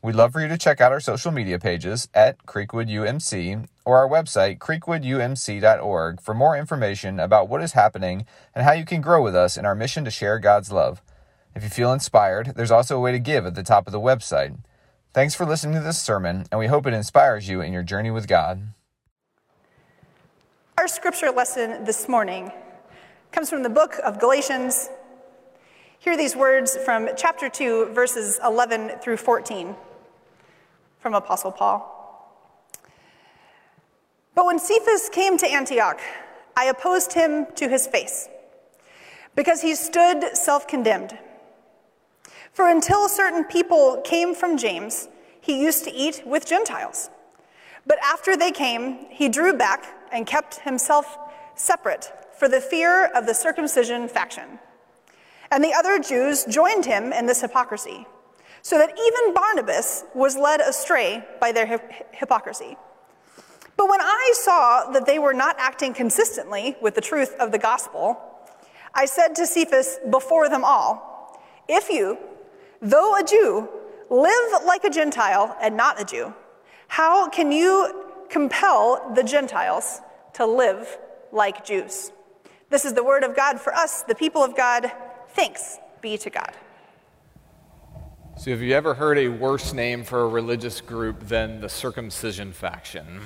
We'd love for you to check out our social media pages at Creekwood UMC or our website, creekwoodumc.org, for more information about what is happening and how you can grow with us in our mission to share God's love. If you feel inspired, there's also a way to give at the top of the website. Thanks for listening to this sermon, and we hope it inspires you in your journey with God. Our scripture lesson this morning comes from the book of Galatians. Hear these words from chapter 2, verses 11 through 14 from Apostle Paul. But when Cephas came to Antioch, I opposed him to his face, because he stood self condemned. For until certain people came from James, he used to eat with Gentiles. But after they came, he drew back and kept himself separate for the fear of the circumcision faction. And the other Jews joined him in this hypocrisy so that even Barnabas was led astray by their hypocrisy. But when I saw that they were not acting consistently with the truth of the gospel, I said to Cephas before them all, If you, though a Jew, live like a Gentile and not a Jew, how can you compel the Gentiles to live like Jews? This is the word of God for us, the people of God. Thanks be to God. So, have you ever heard a worse name for a religious group than the circumcision faction?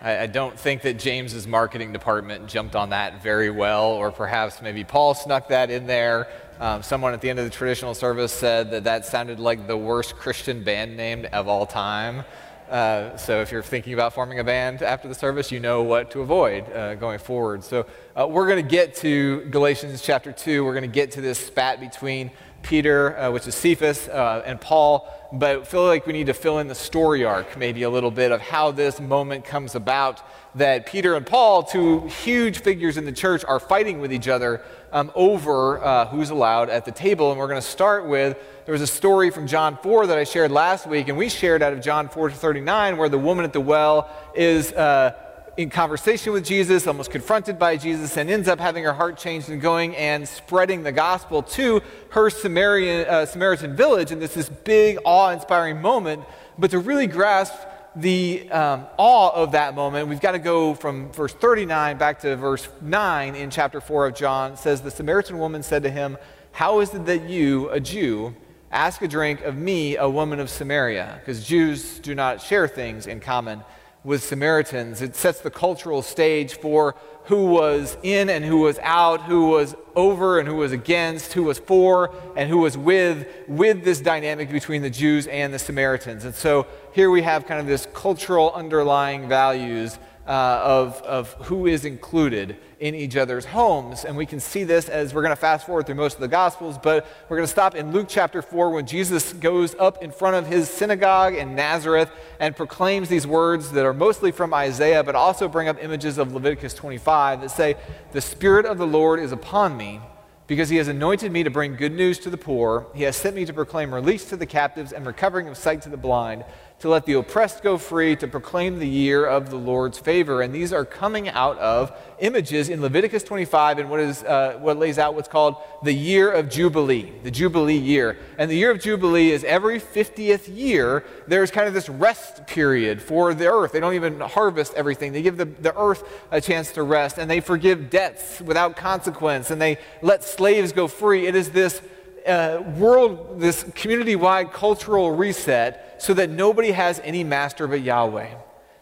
I, I, don't think that James's marketing department jumped on that very well, or perhaps maybe Paul snuck that in there. Um, someone at the end of the traditional service said that that sounded like the worst Christian band name of all time. Uh, so if you're thinking about forming a band after the service, you know what to avoid uh, going forward. So uh, we're going to get to Galatians chapter 2. We're going to get to this spat between Peter, uh, which is Cephas, uh, and Paul, but feel like we need to fill in the story arc maybe a little bit of how this moment comes about that Peter and Paul, two huge figures in the church, are fighting with each other um, over uh, who's allowed at the table. And we're going to start with there was a story from John 4 that I shared last week, and we shared out of John 4 to 39, where the woman at the well is. Uh, in conversation with Jesus, almost confronted by Jesus, and ends up having her heart changed and going and spreading the gospel to her Samaritan, uh, Samaritan village. And this is big, awe inspiring moment. But to really grasp the um, awe of that moment, we've got to go from verse 39 back to verse 9 in chapter 4 of John. It says, The Samaritan woman said to him, How is it that you, a Jew, ask a drink of me, a woman of Samaria? Because Jews do not share things in common with Samaritans. It sets the cultural stage for who was in and who was out, who was over and who was against, who was for and who was with, with this dynamic between the Jews and the Samaritans. And so here we have kind of this cultural underlying values uh, of, of who is included in each other's homes. And we can see this as we're going to fast forward through most of the Gospels, but we're going to stop in Luke chapter 4 when Jesus goes up in front of his synagogue in Nazareth and proclaims these words that are mostly from Isaiah, but also bring up images of Leviticus 25 that say, The Spirit of the Lord is upon me. Because he has anointed me to bring good news to the poor, he has sent me to proclaim release to the captives and recovering of sight to the blind, to let the oppressed go free, to proclaim the year of the Lord's favor. And these are coming out of images in Leviticus 25 and what, is, uh, what lays out what's called the year of Jubilee, the Jubilee year. And the year of Jubilee is every 50th year, there's kind of this rest period for the earth. They don't even harvest everything, they give the, the earth a chance to rest, and they forgive debts without consequence, and they let slaves go free. It is this uh, world, this community wide cultural reset so that nobody has any master but Yahweh.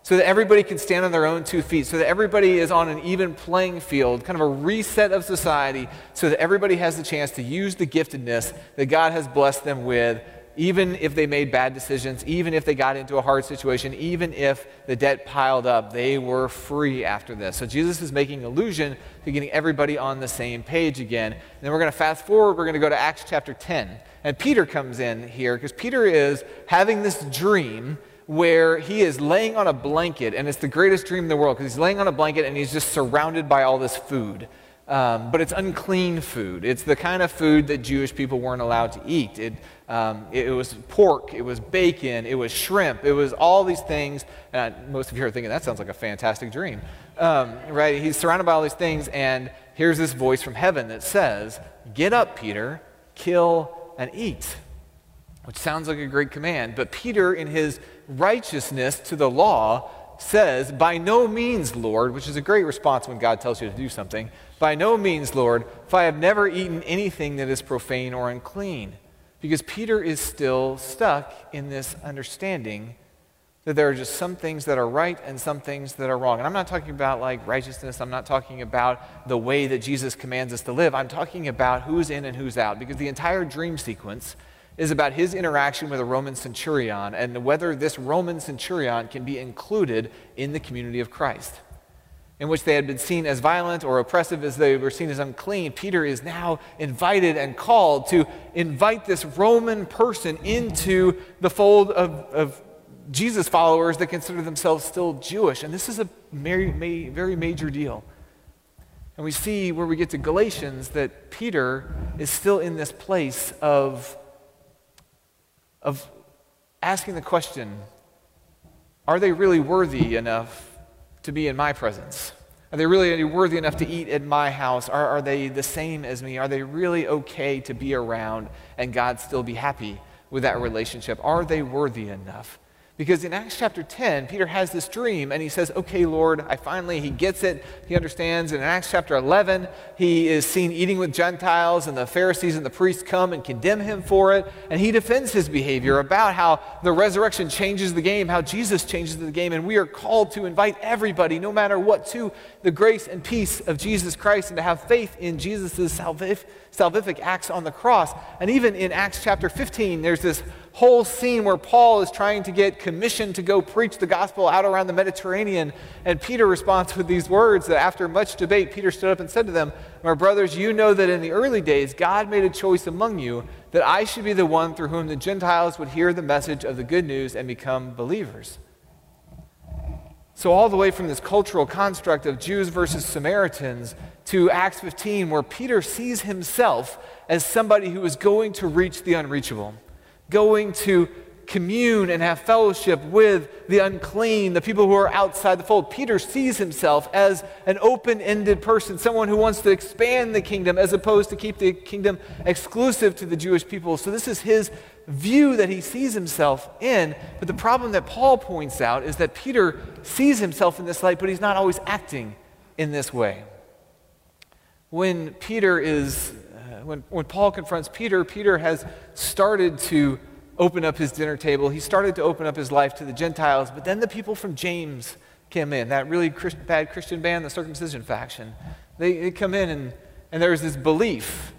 So that everybody can stand on their own two feet, so that everybody is on an even playing field, kind of a reset of society, so that everybody has the chance to use the giftedness that God has blessed them with even if they made bad decisions, even if they got into a hard situation, even if the debt piled up, they were free after this. So Jesus is making allusion to getting everybody on the same page again. And then we're going to fast forward, we're going to go to Acts chapter 10. And Peter comes in here because Peter is having this dream where he is laying on a blanket, and it's the greatest dream in the world because he's laying on a blanket and he's just surrounded by all this food. Um, but it's unclean food. It's the kind of food that Jewish people weren't allowed to eat. It, um, it, was pork, it was bacon, it was shrimp, it was all these things. And most of you are thinking, that sounds like a fantastic dream. Um, right? He's surrounded by all these things, and here's this voice from heaven that says, Get up, Peter, kill and eat. Which sounds like a great command. But Peter, in his righteousness to the law, says, By no means, Lord, which is a great response when God tells you to do something. By no means, Lord, for I have never eaten anything that is profane or unclean. Because Peter is still stuck in this understanding that there are just some things that are right and some things that are wrong. And I'm not talking about like righteousness, I'm not talking about the way that Jesus commands us to live. I'm talking about who's in and who's out. Because the entire dream sequence is about his interaction with a Roman centurion and whether this Roman centurion can be included in the community of Christ, in which they had been seen as violent or oppressive as they were seen as unclean. Peter is now invited and called to invite this Roman person into the fold of, of Jesus followers that consider themselves still Jewish. And this is a very, very major deal. And we see where we get to Galatians that Peter is still in this place of of asking the question are they really worthy enough to be in my presence? Are they really worthy enough to eat at my house? Are, are they the same as me? Are they really okay to be around and God still be happy with that relationship? Are they worthy enough? Because in Acts chapter 10, Peter has this dream and he says, Okay, Lord, I finally, he gets it, he understands. And in Acts chapter 11, he is seen eating with Gentiles, and the Pharisees and the priests come and condemn him for it. And he defends his behavior about how the resurrection changes the game, how Jesus changes the game. And we are called to invite everybody, no matter what, to the grace and peace of Jesus Christ and to have faith in Jesus' salvific, salvific acts on the cross. And even in Acts chapter 15, there's this whole scene where Paul is trying to get commissioned to go preach the gospel out around the Mediterranean. And Peter responds with these words that after much debate, Peter stood up and said to them, My brothers, you know that in the early days, God made a choice among you that I should be the one through whom the Gentiles would hear the message of the good news and become believers. So, all the way from this cultural construct of Jews versus Samaritans to Acts 15, where Peter sees himself as somebody who is going to reach the unreachable going to commune and have fellowship with the unclean, the people who are outside the fold. Peter sees himself as an open ended person, someone who wants to expand the kingdom as opposed to keep the kingdom exclusive to the Jewish people. So, this is his view that he sees himself in. But the problem that Paul points out is that Peter sees himself in this light, but he's not always acting in this way. When Peter is when, when Paul confronts Peter, Peter has started to open up his dinner table. He started to open up his life to the Gentiles, but then the people from James came in, that really Christ, bad Christian band, the circumcision faction. They, they come in, and, and this belief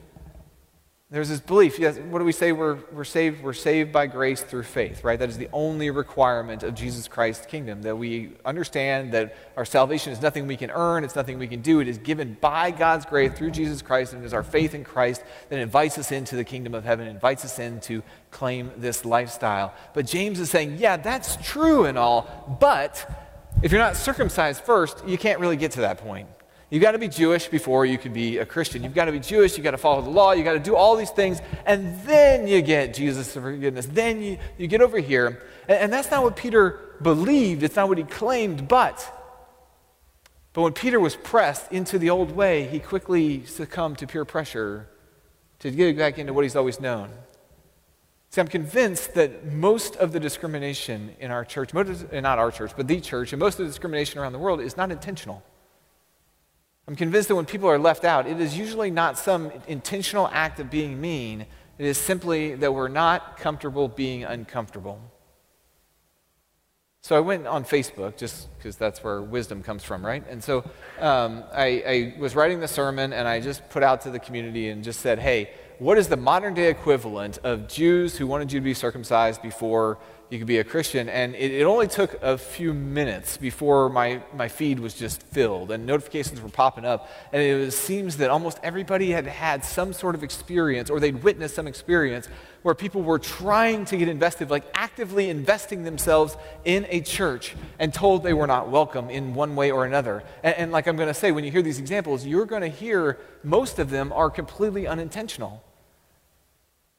there's this belief. Yes, what do we say? We're, we're saved. We're saved by grace through faith, right? That is the only requirement of Jesus Christ's kingdom. That we understand that our salvation is nothing we can earn. It's nothing we can do. It is given by God's grace through Jesus Christ, and it is our faith in Christ that invites us into the kingdom of heaven, invites us in to claim this lifestyle. But James is saying, yeah, that's true and all, but if you're not circumcised first, you can't really get to that point. You've got to be Jewish before you can be a Christian. You've got to be Jewish, you've got to follow the law, you've got to do all these things, and then you get Jesus' forgiveness. Then you, you get over here. And, and that's not what Peter believed, it's not what he claimed, but. But when Peter was pressed into the old way, he quickly succumbed to peer pressure to get back into what he's always known. See, I'm convinced that most of the discrimination in our church, not our church, but the church, and most of the discrimination around the world is not intentional. I'm convinced that when people are left out, it is usually not some intentional act of being mean. It is simply that we're not comfortable being uncomfortable. So I went on Facebook just because that's where wisdom comes from, right? And so um, I, I was writing the sermon and I just put out to the community and just said, hey, what is the modern day equivalent of Jews who wanted you to be circumcised before you could be a Christian. And it, it, only took a few minutes before my, my feed was just filled and notifications were popping up. And it was, seems that almost everybody had had some sort of experience or they'd witnessed some experience where people were trying to get invested, like actively investing themselves in a church and told they were not welcome in one way or another. And, and like I'm going to say, when you hear these examples, you're going to hear most of them are completely unintentional.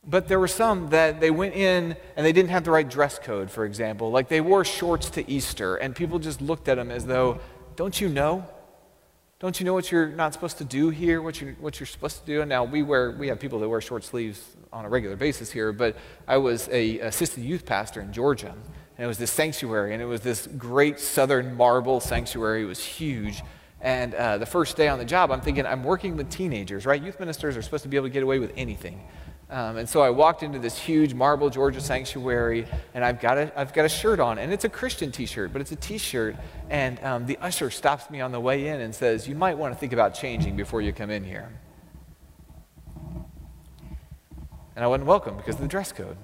But there were some that they went in and they didn't have the right dress code, for example. Like they wore shorts to Easter, and people just looked at them as though, don't you know? Don't you know what you're not supposed to do here, what you're, what you're supposed to do? And now we, wear, we have people that wear short sleeves on a regular basis here, but I was a assistant youth pastor in Georgia, and it was this sanctuary, and it was this great southern marble sanctuary. It was huge. And uh, the first day on the job, I'm thinking, I'm working with teenagers, right? Youth ministers are supposed to be able to get away with anything. Um, and so I walked into this huge marble Georgia sanctuary, and I've got a, I've got a shirt on, and it's a Christian t shirt, but it's a t shirt. And um, the usher stops me on the way in and says, You might want to think about changing before you come in here. And I wasn't welcome because of the dress code.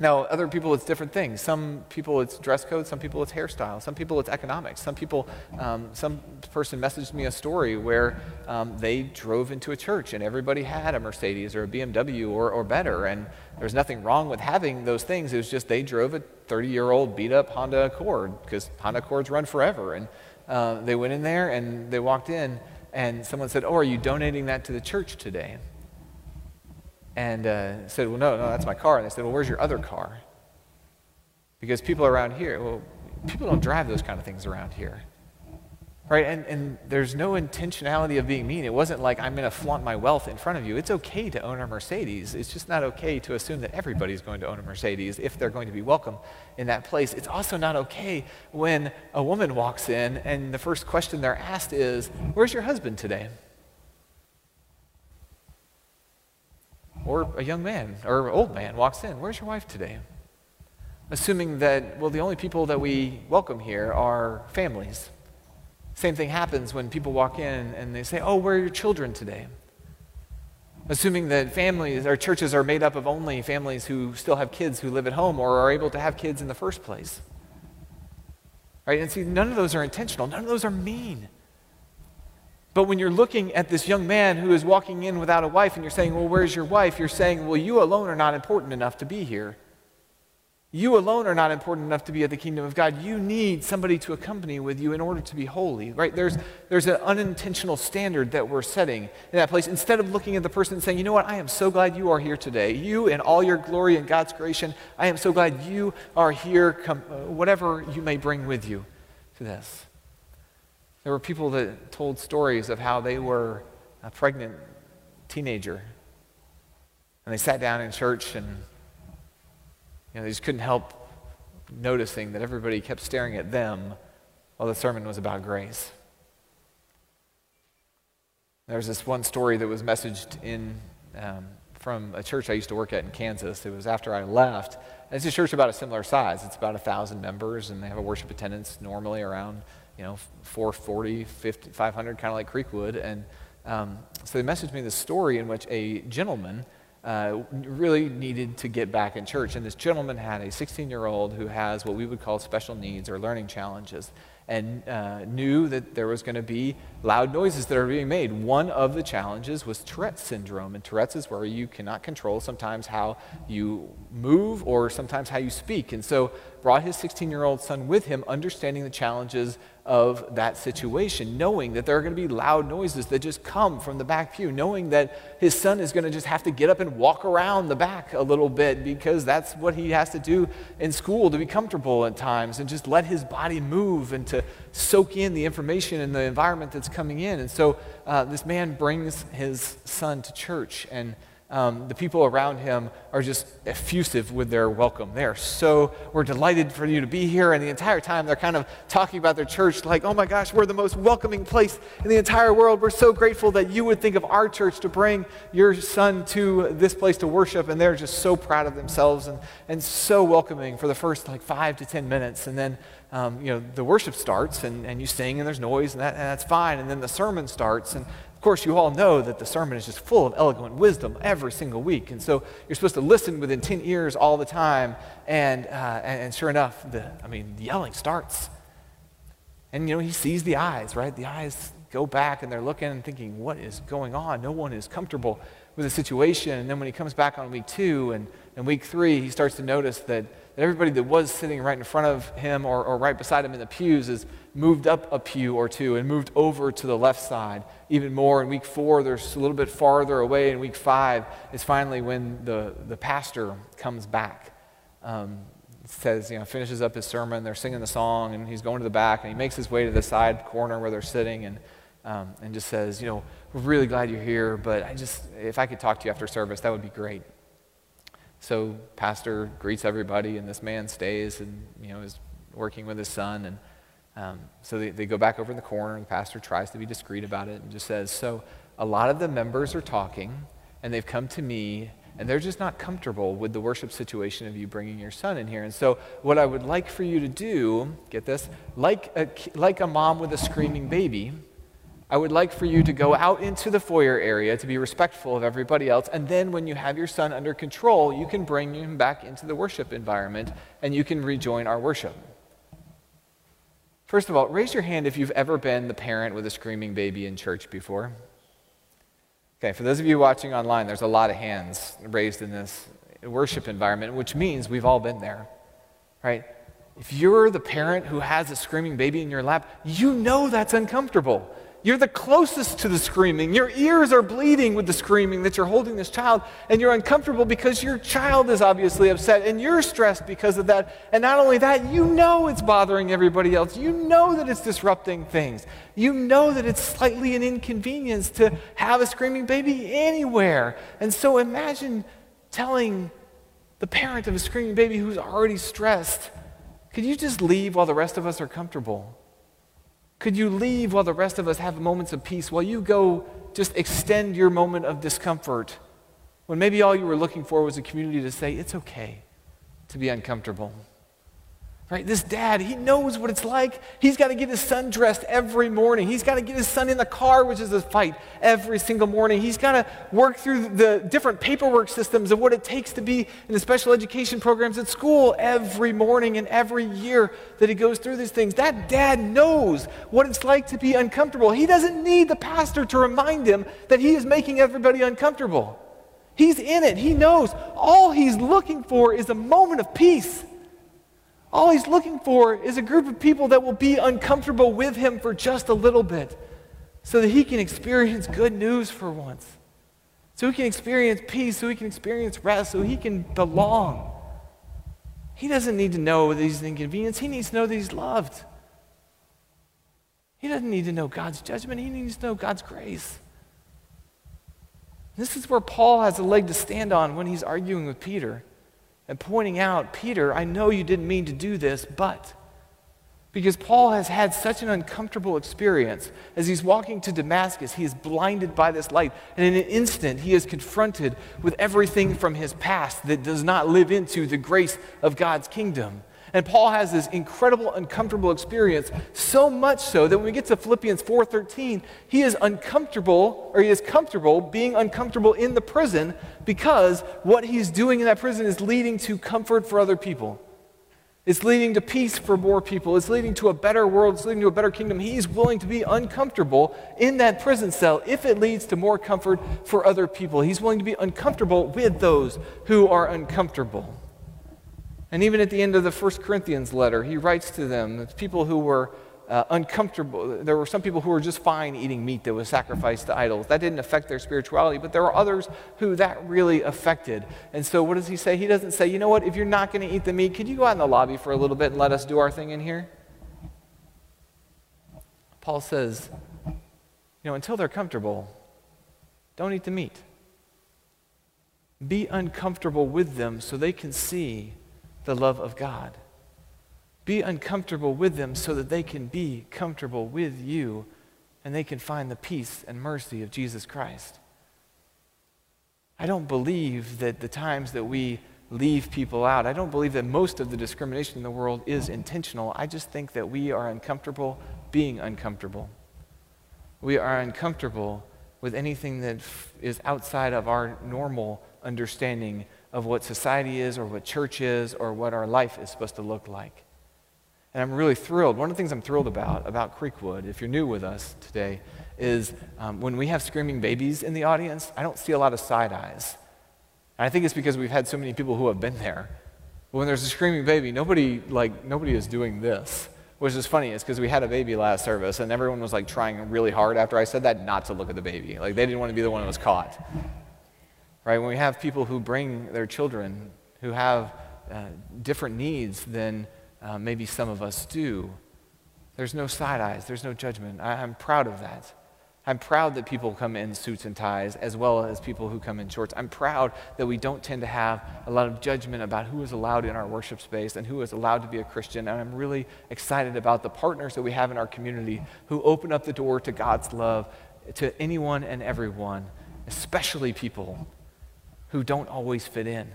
Now, other people, it's different things. Some people, it's dress code. Some people, it's hairstyle. Some people, it's economics. Some people, um, some person messaged me a story where um, they drove into a church and everybody had a Mercedes or a BMW or, or better. And there's nothing wrong with having those things. It was just they drove a 30 year old beat up Honda Accord because Honda Accords run forever. And uh, they went in there and they walked in and someone said, Oh, are you donating that to the church today? And uh, said, Well, no, no, that's my car. And they said, Well, where's your other car? Because people around here, well, people don't drive those kind of things around here. Right? And, and there's no intentionality of being mean. It wasn't like I'm going to flaunt my wealth in front of you. It's okay to own a Mercedes. It's just not okay to assume that everybody's going to own a Mercedes if they're going to be welcome in that place. It's also not okay when a woman walks in and the first question they're asked is, Where's your husband today? Or a young man or old man walks in, Where's your wife today? Assuming that, well, the only people that we welcome here are families. Same thing happens when people walk in and they say, Oh, where are your children today? Assuming that families or churches are made up of only families who still have kids who live at home or are able to have kids in the first place. Right? And see, none of those are intentional, none of those are mean. But when you're looking at this young man who is walking in without a wife and you're saying, Well, where's your wife? You're saying, Well, you alone are not important enough to be here. You alone are not important enough to be at the kingdom of God. You need somebody to accompany with you in order to be holy, right? There's, there's an unintentional standard that we're setting in that place. Instead of looking at the person and saying, you know what, I am so glad you are here today. You and all your glory and God's creation, I am so glad you are here, come, uh, whatever you may bring with you to this. There were people that told stories of how they were a pregnant teenager. And they sat down in church and you know, they just couldn't help noticing that everybody kept staring at them while the sermon was about grace. There was this one story that was messaged in um, from a church I used to work at in Kansas. It was after I left. It's a church about a similar size. It's about a thousand members, and they have a worship attendance normally around you know, 440, 50, 500, kind of like Creekwood. And um, so they messaged me this story in which a gentleman uh, really needed to get back in church. And this gentleman had a 16 year old who has what we would call special needs or learning challenges and uh, knew that there was going to be loud noises that are being made. One of the challenges was Tourette's syndrome, and Tourette's is where you cannot control sometimes how you move or sometimes how you speak. And so brought his 16 year old son with him, understanding the challenges of that situation, knowing that there are going to be loud noises that just come from the back pew, knowing that his son is going to just have to get up and walk around the back a little bit because that's what he has to do in school to be comfortable at times and just let his body move and to soak in the information and the environment that's coming in. And so uh, this man brings his son to church and um, the people around him are just effusive with their welcome. They are so, we're delighted for you to be here. And the entire time they're kind of talking about their church like, oh my gosh, we're the most welcoming place in the entire world. We're so grateful that you would think of our church to bring your son to this place to worship. And they're just so proud of themselves and, and so welcoming for the first like five to 10 minutes. And then um, you know, the worship starts and, and you sing and there's noise and, that, and that's fine. And then the sermon starts and Of course, you all know that the sermon is just full of eloquent wisdom every single week. And so you're supposed to listen with intent ears all the time. And, uh, and, and sure enough, the, I mean, the yelling starts. And, you know, he sees the eyes, right? The eyes go back and they're looking and thinking, what is going on? No one is comfortable with the situation. And then when he comes back on week two and, and week three, he starts to notice that, that everybody that was sitting right in front of him or, or right beside him in the pews is moved up a pew or two and moved over to the left side even more. In week four, they're a little bit farther away. In week five is finally when the, the pastor comes back. Um, says, you know, finishes up his sermon, they're singing the song, and he's going to the back, and he makes his way to the side corner where they're sitting and, um, and just says, you know, we're really glad you're here, but I just, if I could talk to you after service, that would be great. So pastor greets everybody, and this man stays and, you know, is working with his son, and um, so they, they go back over in the corner, and the pastor tries to be discreet about it and just says, So a lot of the members are talking, and they've come to me, and they're just not comfortable with the worship situation of you bringing your son in here. And so, what I would like for you to do, get this, like a, like a mom with a screaming baby, I would like for you to go out into the foyer area to be respectful of everybody else. And then, when you have your son under control, you can bring him back into the worship environment and you can rejoin our worship. First of all, raise your hand if you've ever been the parent with a screaming baby in church before. Okay, for those of you watching online, there's a lot of hands raised in this worship environment, which means we've all been there, right? If you're the parent who has a screaming baby in your lap, you know that's uncomfortable. You're the closest to the screaming. Your ears are bleeding with the screaming that you're holding this child, and you're uncomfortable because your child is obviously upset, and you're stressed because of that. And not only that, you know it's bothering everybody else. You know that it's disrupting things. You know that it's slightly an inconvenience to have a screaming baby anywhere. And so imagine telling the parent of a screaming baby who's already stressed, could you just leave while the rest of us are comfortable? Could you leave while the rest of us have moments of peace, while you go just extend your moment of discomfort, when maybe all you were looking for was a community to say, it's okay to be uncomfortable? Right? This dad, he knows what it's like. He's got to get his son dressed every morning. He's got to get his son in the car, which is a fight every single morning. He's got to work through the different paperwork systems of what it takes to be in the special education programs at school every morning and every year that he goes through these things. That dad knows what it's like to be uncomfortable. He doesn't need the pastor to remind him that he is making everybody uncomfortable. He's in it. He knows. All he's looking for is a moment of peace. All he's looking for is a group of people that will be uncomfortable with him for just a little bit so that he can experience good news for once. So he can experience peace, so he can experience rest, so he can belong. He doesn't need to know that he's an inconvenience, he needs to know that he's loved. He doesn't need to know God's judgment, he needs to know God's grace. This is where Paul has a leg to stand on when he's arguing with Peter and pointing out, Peter, I know you didn't mean to do this, but. Because Paul has had such an uncomfortable experience. As he's walking to Damascus, he is blinded by this light. And in an instant, he is confronted with everything from his past that does not live into the grace of God's kingdom. And Paul has this incredible uncomfortable experience, so much so that when we get to Philippians 4:13, he is uncomfortable or he is comfortable being uncomfortable in the prison because what he's doing in that prison is leading to comfort for other people. It's leading to peace for more people. It's leading to a better world. It's leading to a better kingdom. He's willing to be uncomfortable in that prison cell if it leads to more comfort for other people. He's willing to be uncomfortable with those who are uncomfortable. And even at the end of the First Corinthians letter, he writes to them, people who were uh, uncomfortable. There were some people who were just fine eating meat that was sacrificed to idols. That didn't affect their spirituality, but there were others who that really affected. And so, what does he say? He doesn't say, you know what, if you're not going to eat the meat, could you go out in the lobby for a little bit and let us do our thing in here? Paul says, you know, until they're comfortable, don't eat the meat. Be uncomfortable with them so they can see the love of God. Be uncomfortable with them so that they can be comfortable with you and they can find the peace and mercy of Jesus Christ. I don't believe that the times that we leave people out, I don't believe that most of the discrimination in the world is intentional. I just think that we are uncomfortable being uncomfortable. We are uncomfortable with anything that is outside of our normal understanding of what society is or what church is or what our life is supposed to look like. And I'm really thrilled. One of the things I'm thrilled about, about Creekwood, if you're new with us today, is um, when we have screaming babies in the audience, I don't see a lot of side eyes. And I think it's because we've had so many people who have been there. But when there's a screaming baby, nobody, like, nobody is doing this. Which is funny, is because we had a baby last service, and everyone was like trying really hard after I said that not to look at the baby. Like they didn't want to be the one that was caught. Right? When we have people who bring their children who have uh, different needs than uh, maybe some of us do, there's no side eyes, there's no judgment. I, I'm proud of that. I'm proud that people come in suits and ties as well as people who come in shorts. I'm proud that we don't tend to have a lot of judgment about who is allowed in our worship space and who is allowed to be a Christian. And I'm really excited about the partners that we have in our community who open up the door to God's love to anyone and everyone, especially people who don't always fit in.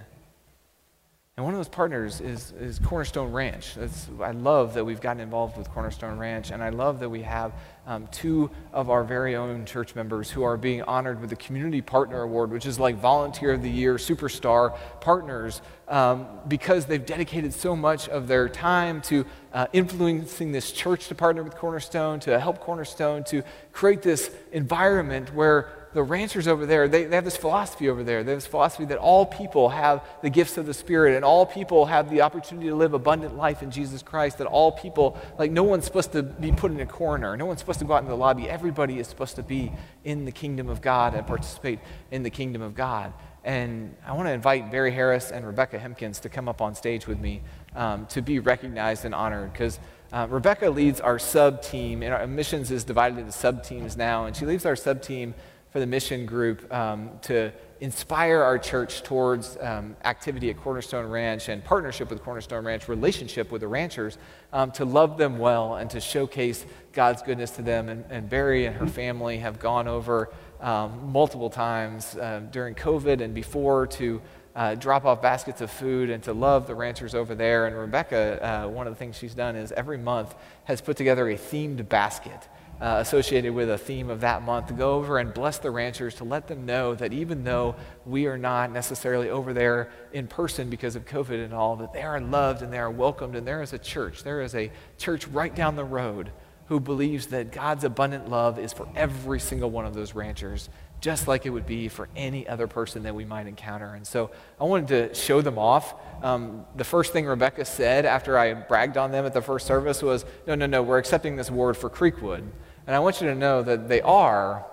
And one of those partners is, is Cornerstone Ranch. That's, I love that we've gotten involved with Cornerstone Ranch, and I love that we have um, two of our very own church members who are being honored with the Community Partner Award, which is like Volunteer of the Year, Superstar partners, um, because they've dedicated so much of their time to uh, influencing this church to partner with Cornerstone, to help Cornerstone, to create this environment where the ranchers over there, they, they have this philosophy over there. They have this philosophy that all people have the gifts of the Spirit and all people have the opportunity to live abundant life in Jesus Christ. That all people, like, no one's supposed to be put in a corner. No one's supposed to go out in the lobby. Everybody is supposed to be in the kingdom of God and participate in the kingdom of God. And I want to invite Barry Harris and Rebecca Hempkins to come up on stage with me um, to be recognized and honored because uh, Rebecca leads our sub team, and our missions is divided into sub teams now, and she leads our sub team for the mission group um, to inspire our church towards um, activity at Cornerstone Ranch and partnership with Cornerstone Ranch, relationship with the ranchers, um, to love them well and to showcase God's goodness to them. And, and Barry and her family have gone over um, multiple times uh, during COVID and before to uh, drop off baskets of food and to love the ranchers over there. And Rebecca, uh, one of the things she's done is every month has put together a themed basket uh, associated with a theme of that month go over and bless the ranchers to let them know that even though we are not necessarily over there in person because of COVID and all, that they are loved and they are welcomed. And there is a church, there is a church right down the road who believes that God's abundant love is for every single one of those ranchers, just like it would be for any other person that we might encounter. And so I wanted to show them off. Um, the first thing Rebecca said after I bragged on them at the first service was, No, no, no, we're accepting this award for Creekwood. And I want you to know that they are,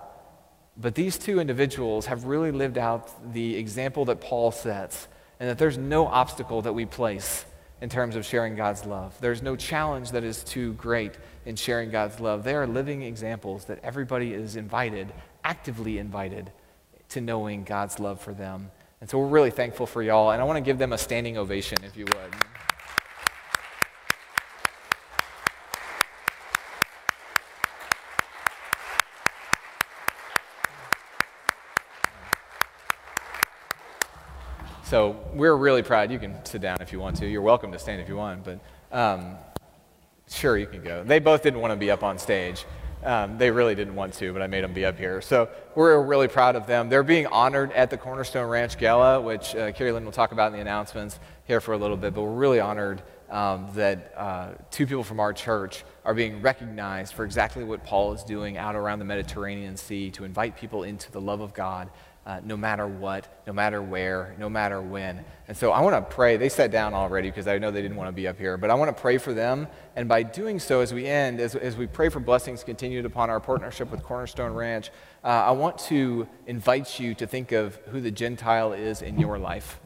but these two individuals have really lived out the example that Paul sets, and that there's no obstacle that we place in terms of sharing God's love. There's no challenge that is too great in sharing God's love. They are living examples that everybody is invited, actively invited, to knowing God's love for them. And so we're really thankful for y'all, and I want to give them a standing ovation, if you would. So we're really proud. You can sit down if you want to. You're welcome to stand if you want, but um, sure, you can go. They both didn't want to be up on stage. Um, they really didn't want to, but I made them be up here. So we're really proud of them. They're being honored at the Cornerstone Ranch Gala, which uh, Carrie Lynn will talk about in the announcements here for a little bit. But we're really honored um, that uh, two people from our church are being recognized for exactly what Paul is doing out around the Mediterranean Sea to invite people into the love of God uh, no matter what, no matter where, no matter when. And so I want to pray. They sat down already because I know they didn't want to be up here, but I want to pray for them. And by doing so, as we end, as, as we pray for blessings continued upon our partnership with Cornerstone Ranch, uh, I want to invite you to think of who the Gentile is in your life.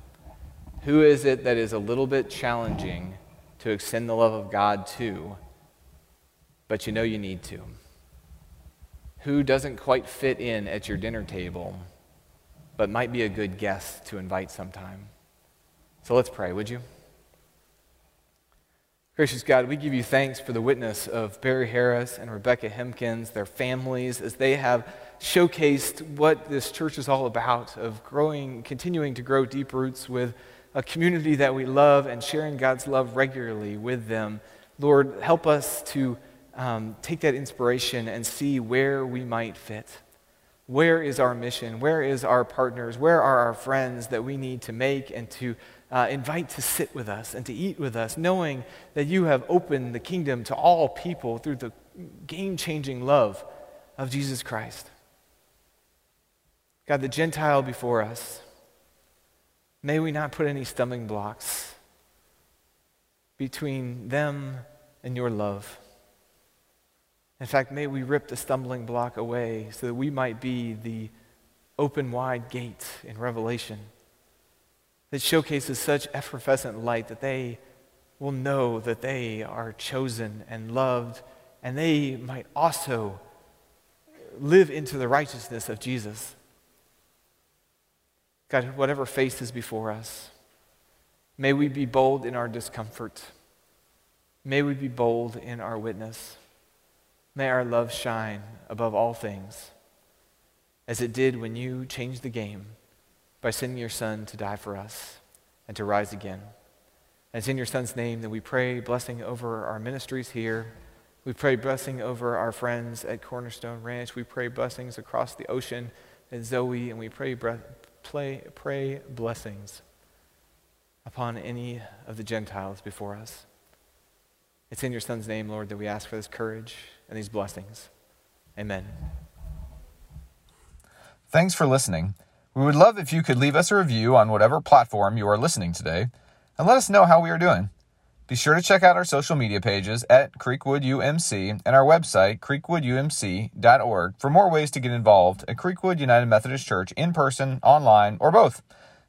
Who is it that is a little bit challenging to extend the love of God to, but you know you need to? Who doesn't quite fit in at your dinner table? But might be a good guest to invite sometime. So let's pray, would you? Gracious God, we give you thanks for the witness of Barry Harris and Rebecca Hempkins, their families, as they have showcased what this church is all about of growing, continuing to grow deep roots with a community that we love and sharing God's love regularly with them. Lord, help us to um, take that inspiration and see where we might fit. Where is our mission? Where is our partners? Where are our friends that we need to make and to uh, invite to sit with us and to eat with us, knowing that you have opened the kingdom to all people through the game changing love of Jesus Christ? God, the Gentile before us, may we not put any stumbling blocks between them and your love. In fact, may we rip the stumbling block away so that we might be the open wide gate in Revelation that showcases such effervescent light that they will know that they are chosen and loved, and they might also live into the righteousness of Jesus. God, whatever faces before us, may we be bold in our discomfort. May we be bold in our witness. May our love shine above all things, as it did when you changed the game by sending your Son to die for us and to rise again. And it's in your Son's name that we pray blessing over our ministries here. We pray blessing over our friends at Cornerstone Ranch. We pray blessings across the ocean at Zoe, and we pray, pray, pray blessings upon any of the Gentiles before us. It's in your Son's name, Lord, that we ask for this courage and these blessings. Amen. Thanks for listening. We would love if you could leave us a review on whatever platform you are listening today and let us know how we are doing. Be sure to check out our social media pages at Creekwood UMC and our website, creekwoodumc.org, for more ways to get involved at Creekwood United Methodist Church in person, online, or both.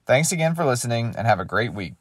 Thanks again for listening and have a great week.